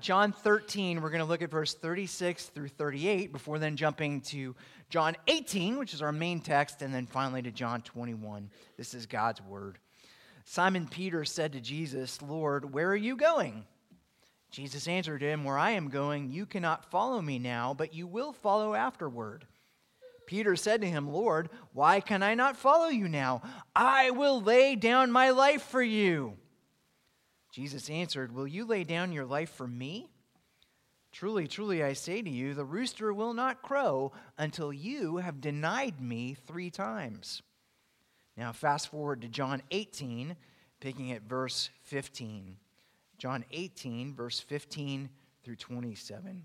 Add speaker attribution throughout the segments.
Speaker 1: John 13, we're going to look at verse 36 through 38 before then jumping to John 18, which is our main text, and then finally to John 21. This is God's word. Simon Peter said to Jesus, Lord, where are you going? Jesus answered him, Where I am going, you cannot follow me now, but you will follow afterward. Peter said to him, Lord, why can I not follow you now? I will lay down my life for you. Jesus answered, Will you lay down your life for me? Truly, truly, I say to you, the rooster will not crow until you have denied me three times. Now, fast forward to John 18, picking at verse 15. John 18, verse 15 through 27.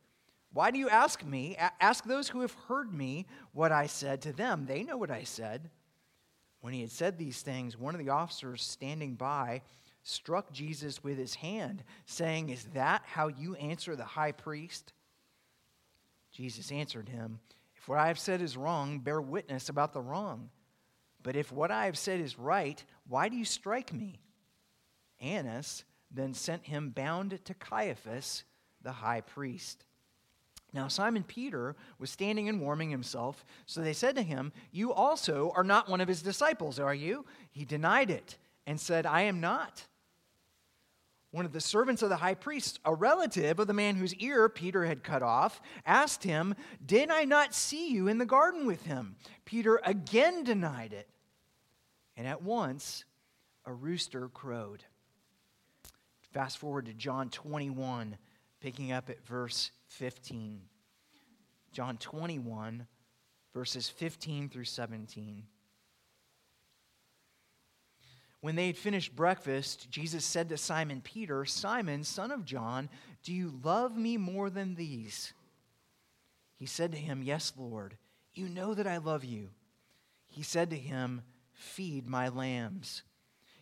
Speaker 1: Why do you ask me? Ask those who have heard me what I said to them. They know what I said. When he had said these things, one of the officers standing by struck Jesus with his hand, saying, Is that how you answer the high priest? Jesus answered him, If what I have said is wrong, bear witness about the wrong. But if what I have said is right, why do you strike me? Annas then sent him bound to Caiaphas, the high priest. Now, Simon Peter was standing and warming himself. So they said to him, You also are not one of his disciples, are you? He denied it and said, I am not. One of the servants of the high priest, a relative of the man whose ear Peter had cut off, asked him, Did I not see you in the garden with him? Peter again denied it. And at once, a rooster crowed. Fast forward to John 21, picking up at verse 15. John 21, verses 15 through 17. When they had finished breakfast, Jesus said to Simon Peter, Simon, son of John, do you love me more than these? He said to him, Yes, Lord, you know that I love you. He said to him, Feed my lambs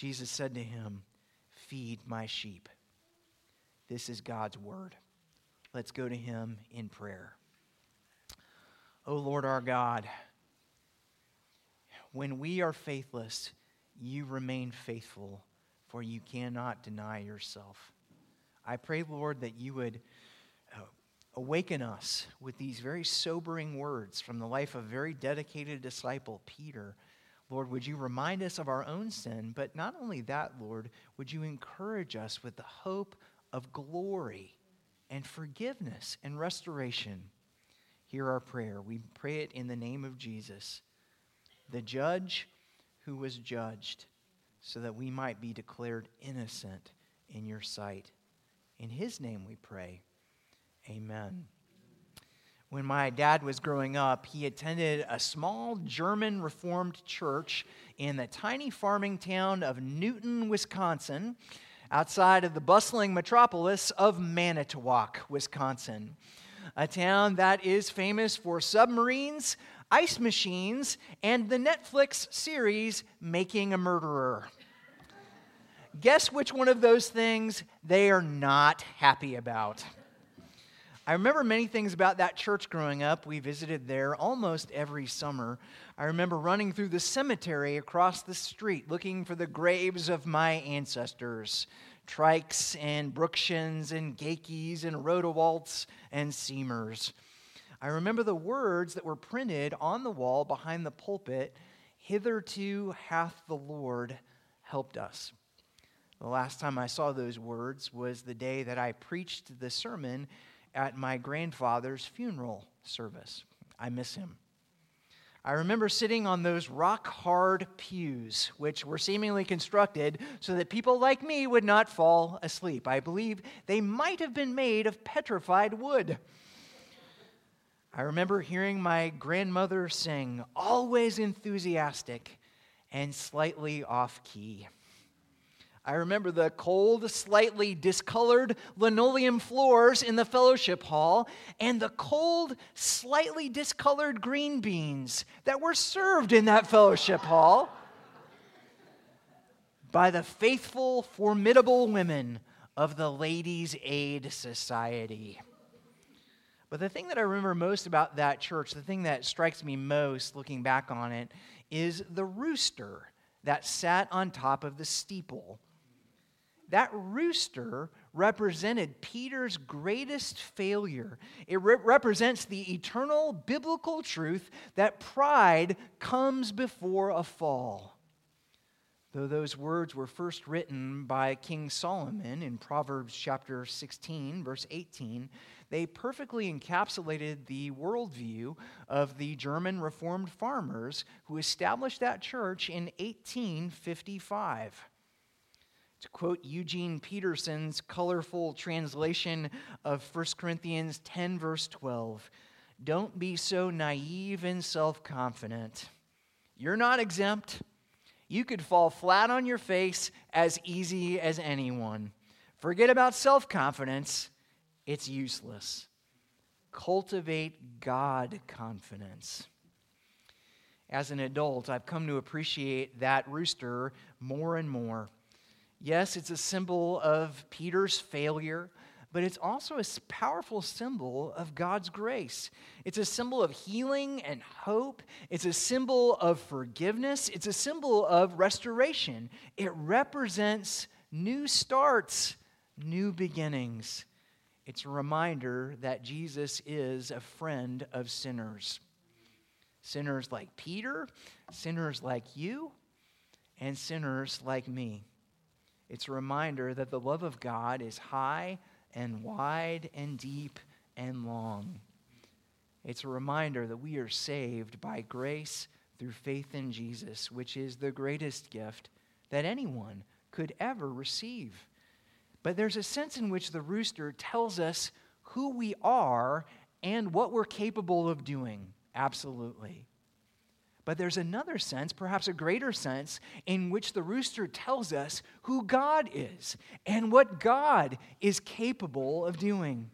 Speaker 1: Jesus said to him, Feed my sheep. This is God's word. Let's go to him in prayer. O Lord our God, when we are faithless, you remain faithful, for you cannot deny yourself. I pray, Lord, that you would uh, awaken us with these very sobering words from the life of very dedicated disciple, Peter Lord, would you remind us of our own sin? But not only that, Lord, would you encourage us with the hope of glory and forgiveness and restoration? Hear our prayer. We pray it in the name of Jesus, the judge who was judged, so that we might be declared innocent in your sight. In his name we pray. Amen when my dad was growing up, he attended a small German Reformed church in the tiny farming town of Newton, Wisconsin, outside of the bustling metropolis of Manitowoc, Wisconsin. A town that is famous for submarines, ice machines, and the Netflix series Making a Murderer. guess which one of those things they are not happy about? I remember many things about that church growing up. We visited there almost every summer. I remember running through the cemetery across the street looking for the graves of my ancestors Trikes and Brookshans and Gakeys and Rodewalts and Seamers. I remember the words that were printed on the wall behind the pulpit Hitherto hath the Lord helped us. The last time I saw those words was the day that I preached the sermon at my grandfather's funeral service. I miss him. I remember sitting on those rock hard pews, which were seemingly constructed so that people like me would not fall asleep. I believe they might have been made of petrified wood. I remember hearing my grandmother sing, always enthusiastic and slightly off key. I remember the cold, slightly discolored linoleum floors in the fellowship hall and the cold, slightly discolored green beans that were served in that fellowship hall by the faithful, formidable women of the Ladies' Aid Society. But the thing that I remember most about that church, the thing that strikes me most looking back on it, is the rooster that sat on top of the steeple that rooster represented Peter's greatest failure. It re- represents the eternal biblical truth that pride comes before a fall. Though those words were first written by King Solomon in Proverbs chapter 16, verse 18, they perfectly encapsulated the worldview of the German Reformed farmers who established that church in 1855. To quote Eugene Peterson's colorful translation of 1 Corinthians 10, verse 12, don't be so naive and self confident. You're not exempt. You could fall flat on your face as easy as anyone. Forget about self confidence, it's useless. Cultivate God confidence. As an adult, I've come to appreciate that rooster more and more. Yes, it's a symbol of Peter's failure, but it's also a powerful symbol of God's grace. It's a symbol of healing and hope. It's a symbol of forgiveness. It's a symbol of restoration. It represents new starts, new beginnings. It's a reminder that Jesus is a friend of sinners. Sinners like Peter, sinners like you, and sinners like me. It's a reminder that the love of God is high and wide and deep and long. It's a reminder that we are saved by grace through faith in Jesus, which is the greatest gift that anyone could ever receive. But there's a sense in which the rooster tells us who we are and what we're capable of doing. Absolutely. But there's another sense, perhaps a greater sense, in which the rooster tells us who God is and what God is capable of doing.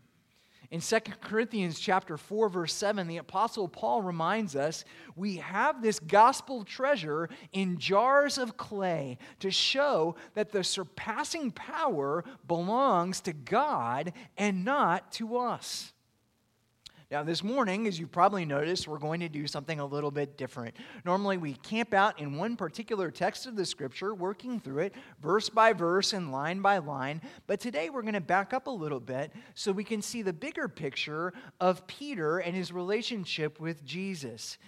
Speaker 1: In 2 Corinthians chapter 4 verse 7 the apostle Paul reminds us we have this gospel treasure in jars of clay to show that the surpassing power belongs to God and not to us. Now, this morning, as you probably noticed, we're going to do something a little bit different. Normally, we camp out in one particular text of the scripture, working through it verse by verse and line by line. But today, we're going to back up a little bit so we can see the bigger picture of Peter and his relationship with Jesus.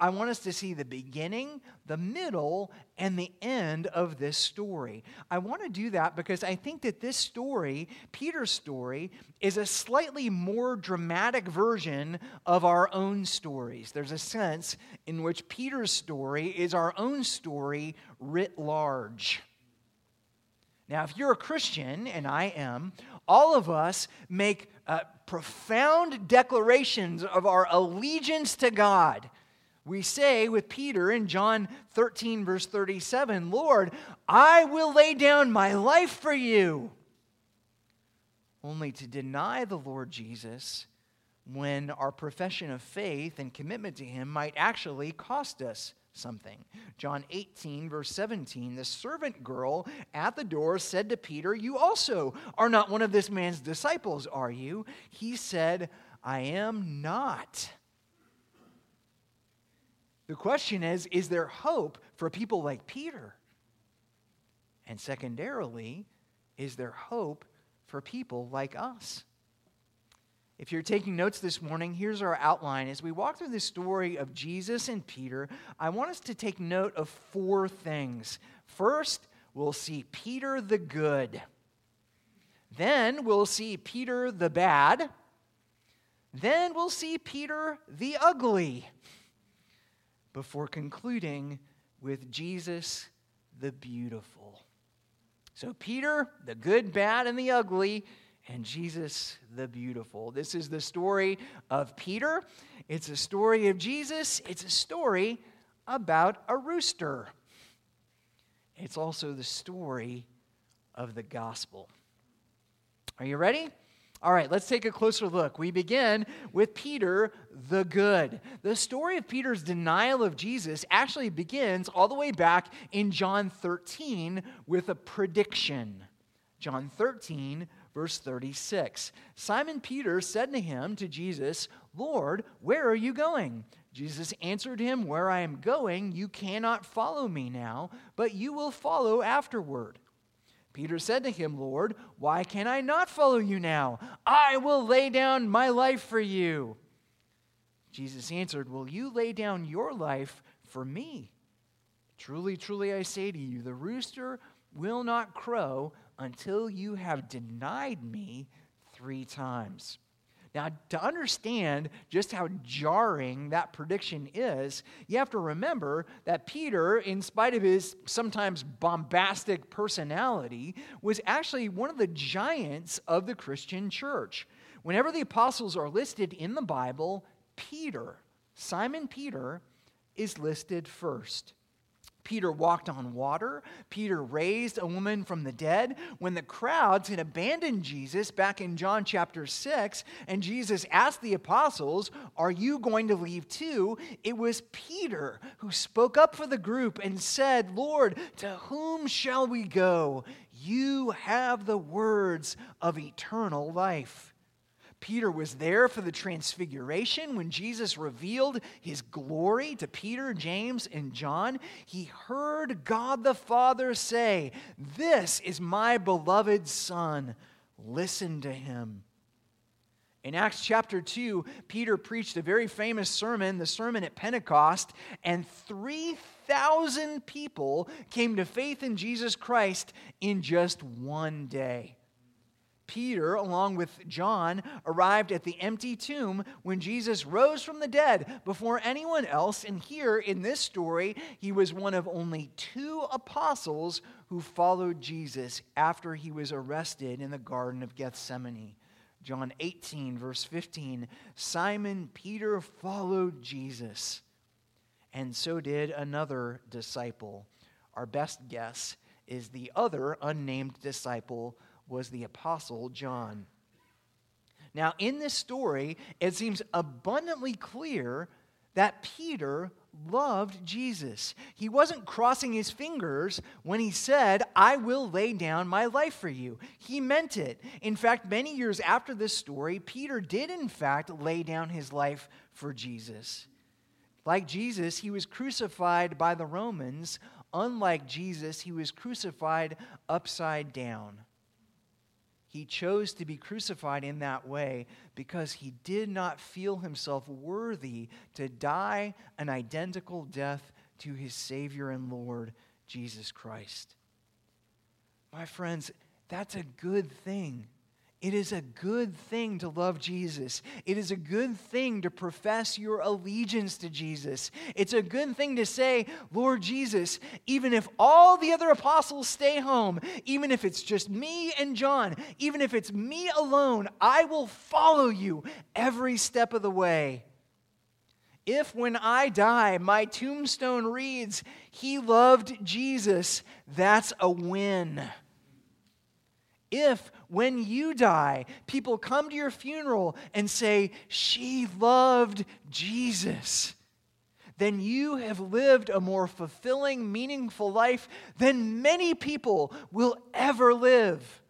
Speaker 1: I want us to see the beginning, the middle, and the end of this story. I want to do that because I think that this story, Peter's story, is a slightly more dramatic version of our own stories. There's a sense in which Peter's story is our own story writ large. Now, if you're a Christian, and I am, all of us make uh, profound declarations of our allegiance to God. We say with Peter in John 13, verse 37, Lord, I will lay down my life for you. Only to deny the Lord Jesus when our profession of faith and commitment to Him might actually cost us something. John 18, verse 17 the servant girl at the door said to Peter, You also are not one of this man's disciples, are you? He said, I am not. The question is Is there hope for people like Peter? And secondarily, is there hope for people like us? If you're taking notes this morning, here's our outline. As we walk through the story of Jesus and Peter, I want us to take note of four things. First, we'll see Peter the good. Then we'll see Peter the bad. Then we'll see Peter the ugly. Before concluding with Jesus the beautiful. So, Peter, the good, bad, and the ugly and Jesus the beautiful. This is the story of Peter. It's a story of Jesus. It's a story about a rooster. It's also the story of the gospel. Are you ready? All right, let's take a closer look. We begin with Peter the Good. The story of Peter's denial of Jesus actually begins all the way back in John 13 with a prediction. John 13, verse 36. Simon Peter said to him, to Jesus, Lord, where are you going? Jesus answered him, Where I am going, you cannot follow me now, but you will follow afterward. Peter said to him, Lord, why can I not follow you now? I will lay down my life for you. Jesus answered, Will you lay down your life for me? Truly, truly, I say to you, the rooster will not crow until you have denied me three times. Now, to understand just how jarring that prediction is, you have to remember that Peter, in spite of his sometimes bombastic personality, was actually one of the giants of the Christian church. Whenever the apostles are listed in the Bible, Peter, Simon Peter, is listed first. Peter walked on water. Peter raised a woman from the dead. When the crowds had abandoned Jesus back in John chapter 6, and Jesus asked the apostles, Are you going to leave too? It was Peter who spoke up for the group and said, Lord, to whom shall we go? You have the words of eternal life. Peter was there for the transfiguration when Jesus revealed his glory to Peter, James, and John. He heard God the Father say, This is my beloved Son. Listen to him. In Acts chapter 2, Peter preached a very famous sermon, the sermon at Pentecost, and 3,000 people came to faith in Jesus Christ in just one day. Peter, along with John, arrived at the empty tomb when Jesus rose from the dead before anyone else. And here in this story, he was one of only two apostles who followed Jesus after he was arrested in the Garden of Gethsemane. John 18, verse 15 Simon Peter followed Jesus, and so did another disciple. Our best guess is the other unnamed disciple was the Apostle John. Now, in this story, it seems abundantly clear that Peter loved Jesus. He wasn't crossing his fingers when he said, I will lay down my life for you. He meant it. In fact, many years after this story, Peter did, in fact, lay down his life for Jesus. Like Jesus, he was crucified by the Romans. Unlike Jesus, he was crucified upside down. He chose to be crucified in that way because he did not feel himself worthy to die an identical death to his Savior and Lord, Jesus Christ. My friends, that's a good thing. It is a good thing to love Jesus. It is a good thing to profess your allegiance to Jesus. It's a good thing to say, Lord Jesus, even if all the other apostles stay home, even if it's just me and John, even if it's me alone, I will follow you every step of the way. If when I die, my tombstone reads, He loved Jesus, that's a win. If when you die, people come to your funeral and say, She loved Jesus. then you have lived a more fulfilling, meaningful life than many people will ever live.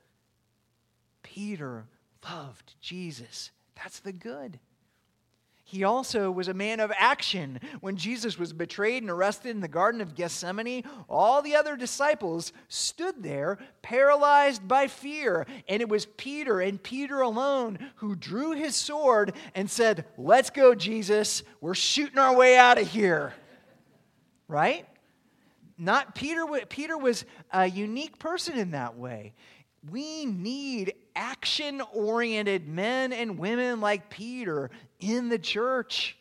Speaker 1: Peter loved Jesus. That's the good. He also was a man of action. When Jesus was betrayed and arrested in the Garden of Gethsemane, all the other disciples stood there paralyzed by fear. And it was Peter and Peter alone who drew his sword and said, Let's go, Jesus. We're shooting our way out of here. Right? Not Peter, Peter was a unique person in that way. We need action oriented men and women like Peter in the church.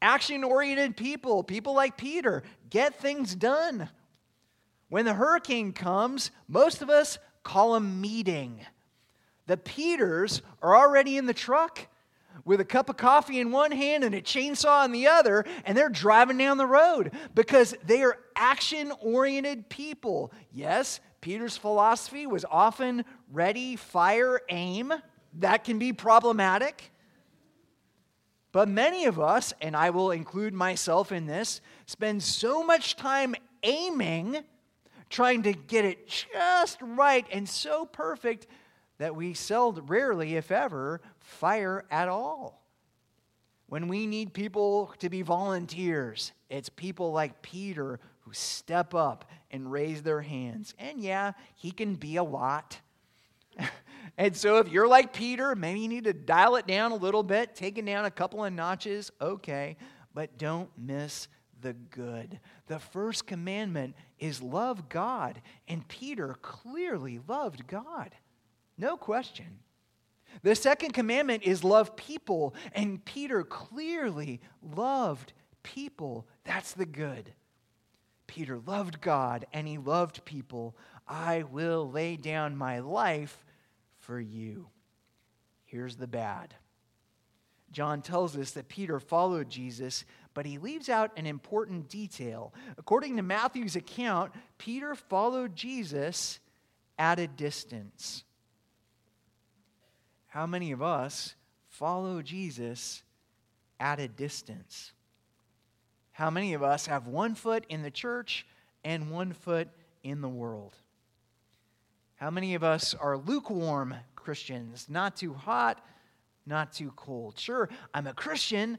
Speaker 1: Action oriented people, people like Peter, get things done. When the hurricane comes, most of us call a meeting. The Peters are already in the truck with a cup of coffee in one hand and a chainsaw in the other, and they're driving down the road because they are action oriented people. Yes, Peter's philosophy was often ready, fire, aim. That can be problematic. But many of us, and I will include myself in this, spend so much time aiming, trying to get it just right and so perfect that we seldom, rarely, if ever, fire at all. When we need people to be volunteers, it's people like Peter who step up and raise their hands. And yeah, he can be a lot. and so if you're like Peter, maybe you need to dial it down a little bit, take it down a couple of notches, okay, but don't miss the good. The first commandment is love God, and Peter clearly loved God. No question. The second commandment is love people, and Peter clearly loved people. That's the good. Peter loved God and he loved people. I will lay down my life for you. Here's the bad. John tells us that Peter followed Jesus, but he leaves out an important detail. According to Matthew's account, Peter followed Jesus at a distance. How many of us follow Jesus at a distance? How many of us have one foot in the church and one foot in the world? How many of us are lukewarm Christians? Not too hot, not too cold. Sure, I'm a Christian,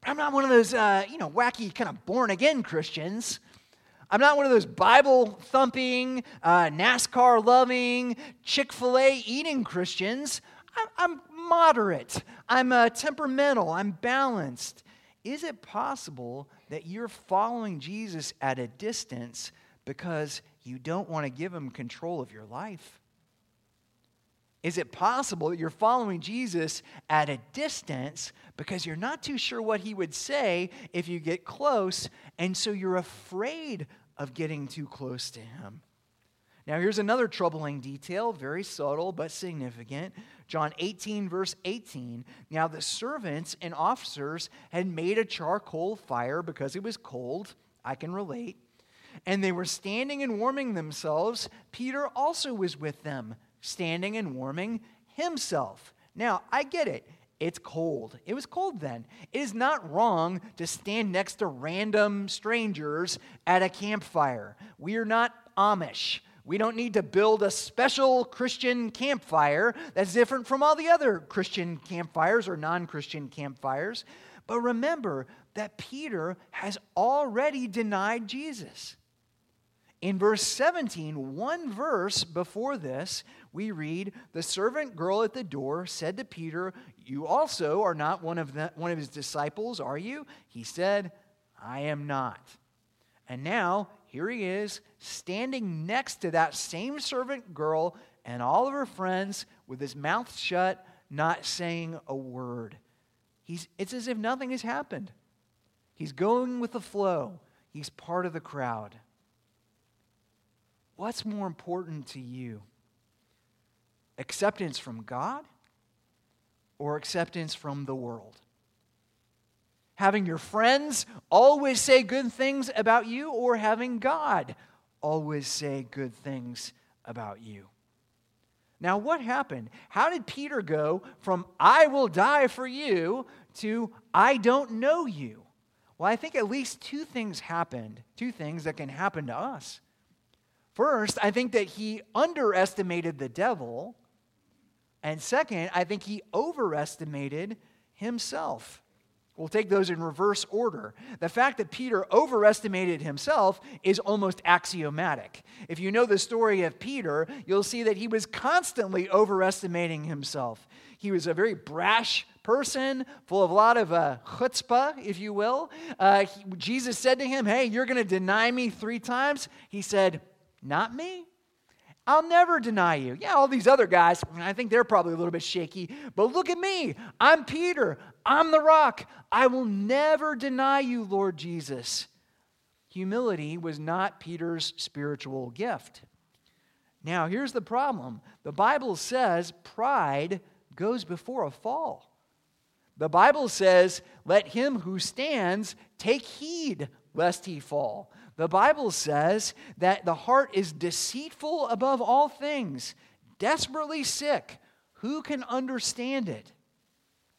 Speaker 1: but I'm not one of those, uh, you know, wacky kind of born again Christians. I'm not one of those Bible thumping, uh, NASCAR loving, Chick fil A eating Christians. I'm, moderate. I'm uh, temperamental. I'm balanced. Is it possible that you're following Jesus at a distance because you don't want to give him control of your life? Is it possible that you're following Jesus at a distance because you're not too sure what he would say if you get close, and so you're afraid of getting too close to him? Now, here's another troubling detail, very subtle but significant. John 18, verse 18. Now, the servants and officers had made a charcoal fire because it was cold. I can relate. And they were standing and warming themselves. Peter also was with them, standing and warming himself. Now, I get it. It's cold. It was cold then. It is not wrong to stand next to random strangers at a campfire. We are not Amish. We don't need to build a special Christian campfire that's different from all the other Christian campfires or non Christian campfires. But remember that Peter has already denied Jesus. In verse 17, one verse before this, we read, The servant girl at the door said to Peter, You also are not one of, the, one of his disciples, are you? He said, I am not. And now here he is standing next to that same servant girl and all of her friends with his mouth shut, not saying a word. He's, it's as if nothing has happened. He's going with the flow, he's part of the crowd. What's more important to you? Acceptance from God or acceptance from the world? Having your friends always say good things about you, or having God always say good things about you? Now, what happened? How did Peter go from I will die for you to I don't know you? Well, I think at least two things happened, two things that can happen to us. First, I think that he underestimated the devil. And second, I think he overestimated himself. We'll take those in reverse order. The fact that Peter overestimated himself is almost axiomatic. If you know the story of Peter, you'll see that he was constantly overestimating himself. He was a very brash person, full of a lot of uh, chutzpah, if you will. Uh, he, Jesus said to him, Hey, you're going to deny me three times. He said, Not me. I'll never deny you. Yeah, all these other guys, I think they're probably a little bit shaky, but look at me. I'm Peter. I'm the rock. I will never deny you, Lord Jesus. Humility was not Peter's spiritual gift. Now, here's the problem the Bible says pride goes before a fall. The Bible says, let him who stands take heed lest he fall. The Bible says that the heart is deceitful above all things, desperately sick. Who can understand it?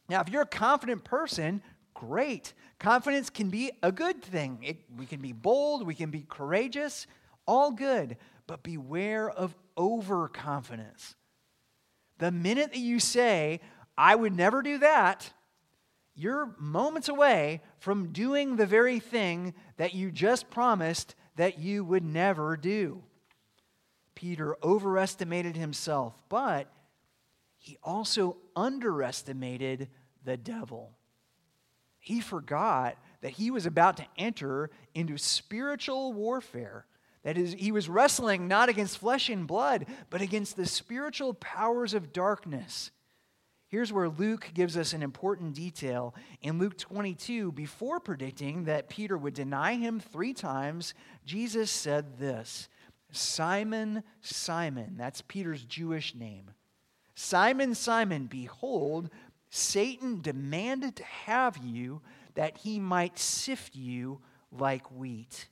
Speaker 1: Now, if you're a confident person, great. Confidence can be a good thing. It, we can be bold, we can be courageous, all good. But beware of overconfidence. The minute that you say, I would never do that, you're moments away from doing the very thing that you just promised that you would never do. Peter overestimated himself, but he also underestimated the devil. He forgot that he was about to enter into spiritual warfare. That is, he was wrestling not against flesh and blood, but against the spiritual powers of darkness. Here's where Luke gives us an important detail. In Luke 22, before predicting that Peter would deny him three times, Jesus said this Simon, Simon, that's Peter's Jewish name. Simon, Simon, behold, Satan demanded to have you that he might sift you like wheat.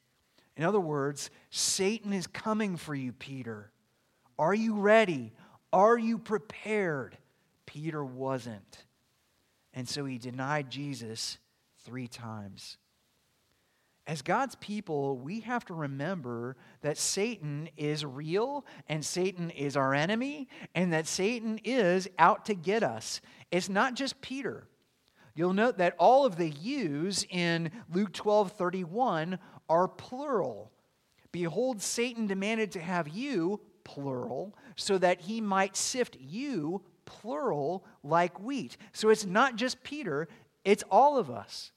Speaker 1: In other words, Satan is coming for you, Peter. Are you ready? Are you prepared? Peter wasn't. And so he denied Jesus three times. As God's people, we have to remember that Satan is real and Satan is our enemy and that Satan is out to get us. It's not just Peter. You'll note that all of the yous in Luke 12 31 are plural. Behold, Satan demanded to have you, plural, so that he might sift you, plural like wheat. So it's not just Peter, it's all of us.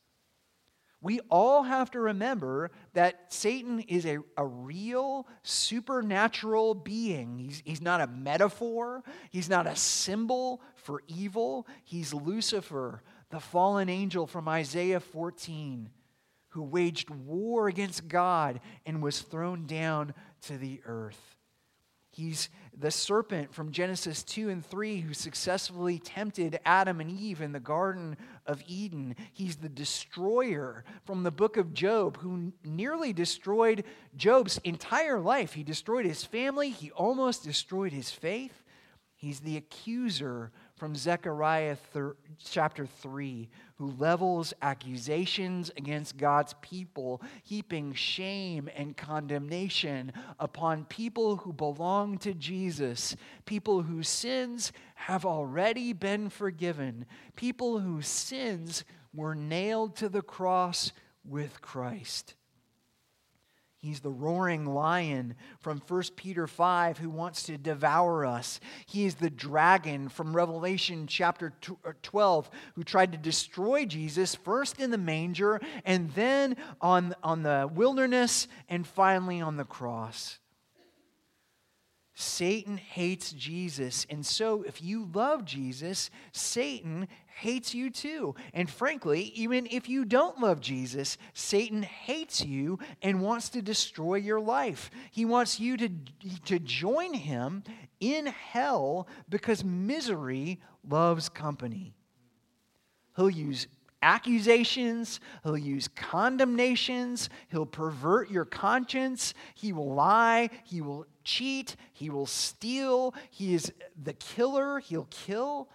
Speaker 1: We all have to remember that Satan is a, a real supernatural being. He's, he's not a metaphor, he's not a symbol for evil. He's Lucifer, the fallen angel from Isaiah 14, who waged war against God and was thrown down to the earth. He's the serpent from Genesis 2 and 3 who successfully tempted Adam and Eve in the Garden of Eden. He's the destroyer from the book of Job who nearly destroyed Job's entire life. He destroyed his family, he almost destroyed his faith. He's the accuser from Zechariah thir- chapter 3, who levels accusations against God's people, heaping shame and condemnation upon people who belong to Jesus, people whose sins have already been forgiven, people whose sins were nailed to the cross with Christ. He's the roaring lion from 1 Peter 5 who wants to devour us. He is the dragon from Revelation chapter uh, 12 who tried to destroy Jesus first in the manger and then on, on the wilderness and finally on the cross. Satan hates Jesus. And so, if you love Jesus, Satan hates you too. And frankly, even if you don't love Jesus, Satan hates you and wants to destroy your life. He wants you to, to join him in hell because misery loves company. He'll use accusations, he'll use condemnations, he'll pervert your conscience, he will lie, he will cheat, he will steal, he is the killer, he'll kill.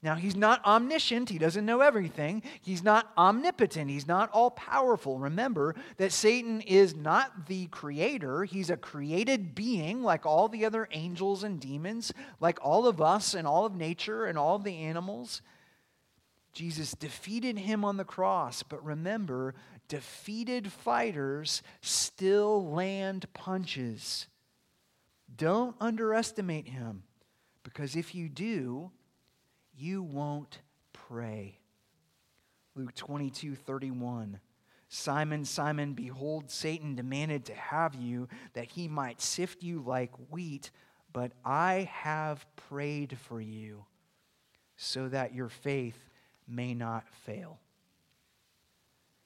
Speaker 1: Now, he's not omniscient. He doesn't know everything. He's not omnipotent. He's not all powerful. Remember that Satan is not the creator. He's a created being like all the other angels and demons, like all of us and all of nature and all of the animals. Jesus defeated him on the cross. But remember, defeated fighters still land punches. Don't underestimate him, because if you do, you won't pray. Luke 22 31. Simon, Simon, behold, Satan demanded to have you that he might sift you like wheat, but I have prayed for you so that your faith may not fail.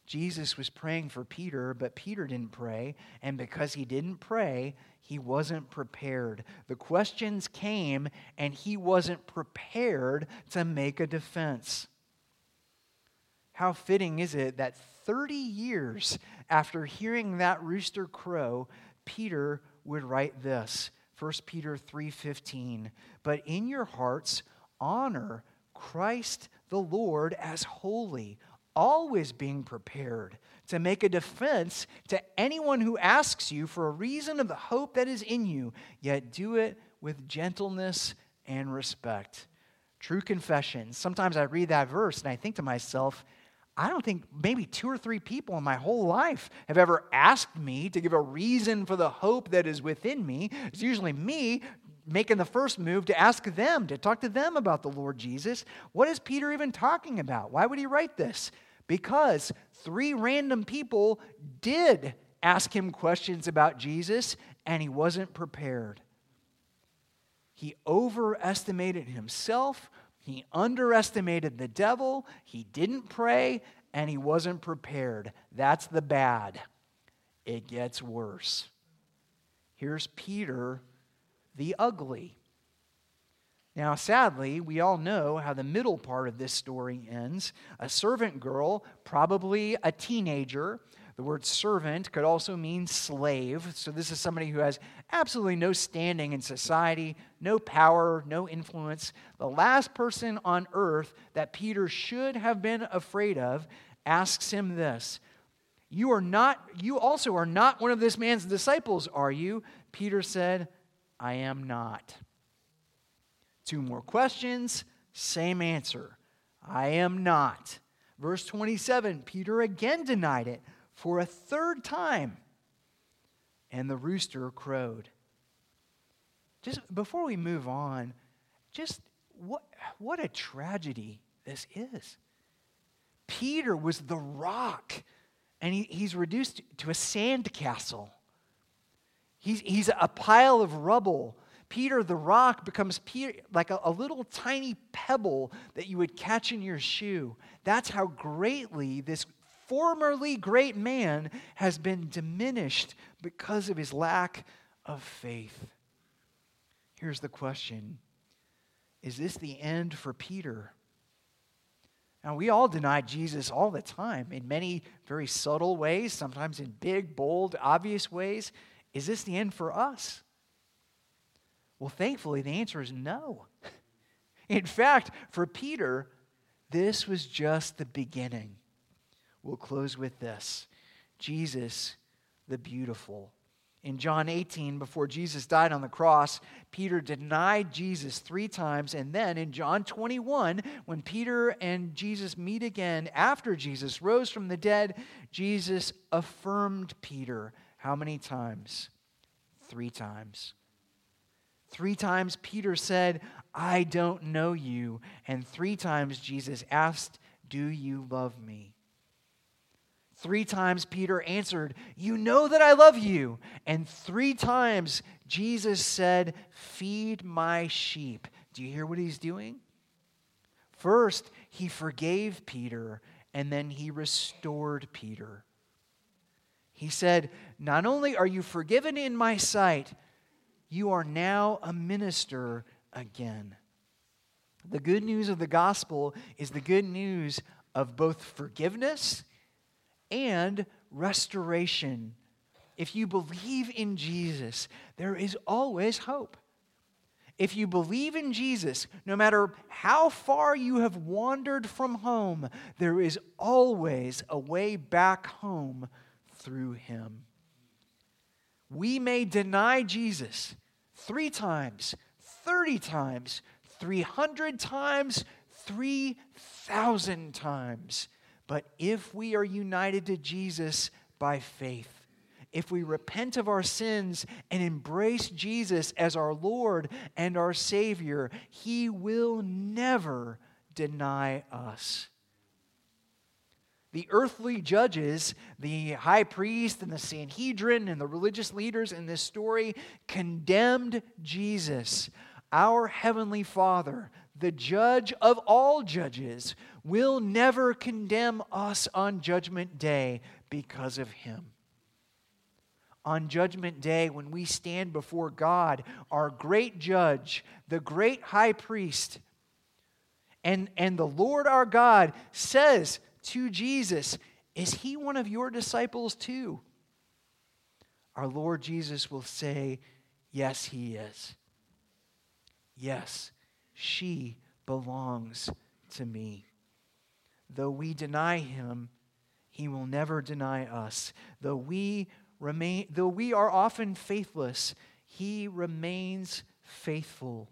Speaker 1: Jesus was praying for Peter, but Peter didn't pray. And because he didn't pray, he wasn't prepared. The questions came, and he wasn't prepared to make a defense. How fitting is it that 30 years after hearing that rooster crow, Peter would write this 1 Peter 3:15 But in your hearts honor Christ the Lord as holy always being prepared to make a defense to anyone who asks you for a reason of the hope that is in you, yet do it with gentleness and respect. True confession. Sometimes I read that verse and I think to myself, I don't think maybe two or three people in my whole life have ever asked me to give a reason for the hope that is within me. It's usually me making the first move to ask them, to talk to them about the Lord Jesus. What is Peter even talking about? Why would he write this? Because three random people did ask him questions about Jesus and he wasn't prepared. He overestimated himself, he underestimated the devil, he didn't pray, and he wasn't prepared. That's the bad. It gets worse. Here's Peter, the ugly. Now, sadly, we all know how the middle part of this story ends. A servant girl, probably a teenager. The word servant could also mean slave. So, this is somebody who has absolutely no standing in society, no power, no influence. The last person on earth that Peter should have been afraid of asks him this You are not, you also are not one of this man's disciples, are you? Peter said, I am not. Two more questions, same answer. I am not. Verse 27 Peter again denied it for a third time, and the rooster crowed. Just before we move on, just what, what a tragedy this is. Peter was the rock, and he, he's reduced to a sandcastle. He's, he's a pile of rubble Peter the rock becomes Peter, like a, a little tiny pebble that you would catch in your shoe. That's how greatly this formerly great man has been diminished because of his lack of faith. Here's the question Is this the end for Peter? Now, we all deny Jesus all the time in many very subtle ways, sometimes in big, bold, obvious ways. Is this the end for us? Well, thankfully, the answer is no. In fact, for Peter, this was just the beginning. We'll close with this Jesus, the beautiful. In John 18, before Jesus died on the cross, Peter denied Jesus three times. And then in John 21, when Peter and Jesus meet again after Jesus rose from the dead, Jesus affirmed Peter how many times? Three times. Three times Peter said, I don't know you. And three times Jesus asked, Do you love me? Three times Peter answered, You know that I love you. And three times Jesus said, Feed my sheep. Do you hear what he's doing? First, he forgave Peter, and then he restored Peter. He said, Not only are you forgiven in my sight, you are now a minister again. The good news of the gospel is the good news of both forgiveness and restoration. If you believe in Jesus, there is always hope. If you believe in Jesus, no matter how far you have wandered from home, there is always a way back home through him. We may deny Jesus three times, 30 times, 300 times, 3,000 times. But if we are united to Jesus by faith, if we repent of our sins and embrace Jesus as our Lord and our Savior, He will never deny us. The earthly judges, the high priest and the Sanhedrin and the religious leaders in this story condemned Jesus. Our Heavenly Father, the judge of all judges, will never condemn us on Judgment Day because of Him on Judgment Day when we stand before God, our great judge, the great high priest. And, and the Lord our God says to Jesus, Is he one of your disciples too? Our Lord Jesus will say, Yes, he is. Yes, she belongs to me. Though we deny him, he will never deny us. Though we remain, though we are often faithless, he remains faithful.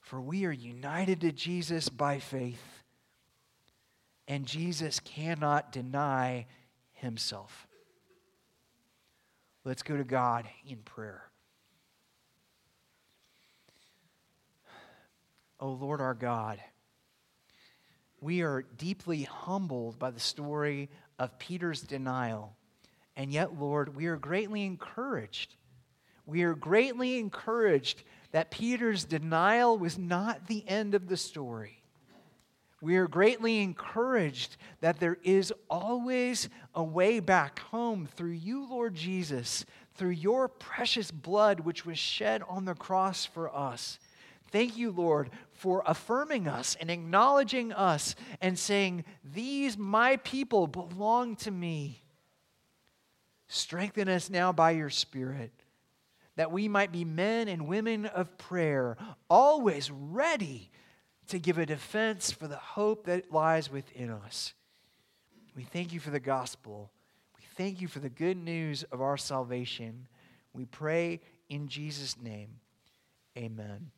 Speaker 1: For we are united to Jesus by faith, and Jesus cannot deny himself. Let's go to God in prayer. O oh Lord our God, we are deeply humbled by the story of Peter's denial and yet, Lord, we are greatly encouraged. We are greatly encouraged that Peter's denial was not the end of the story. We are greatly encouraged that there is always a way back home through you, Lord Jesus, through your precious blood which was shed on the cross for us. Thank you, Lord, for affirming us and acknowledging us and saying, These, my people, belong to me. Strengthen us now by your Spirit, that we might be men and women of prayer, always ready to give a defense for the hope that lies within us. We thank you for the gospel. We thank you for the good news of our salvation. We pray in Jesus' name. Amen.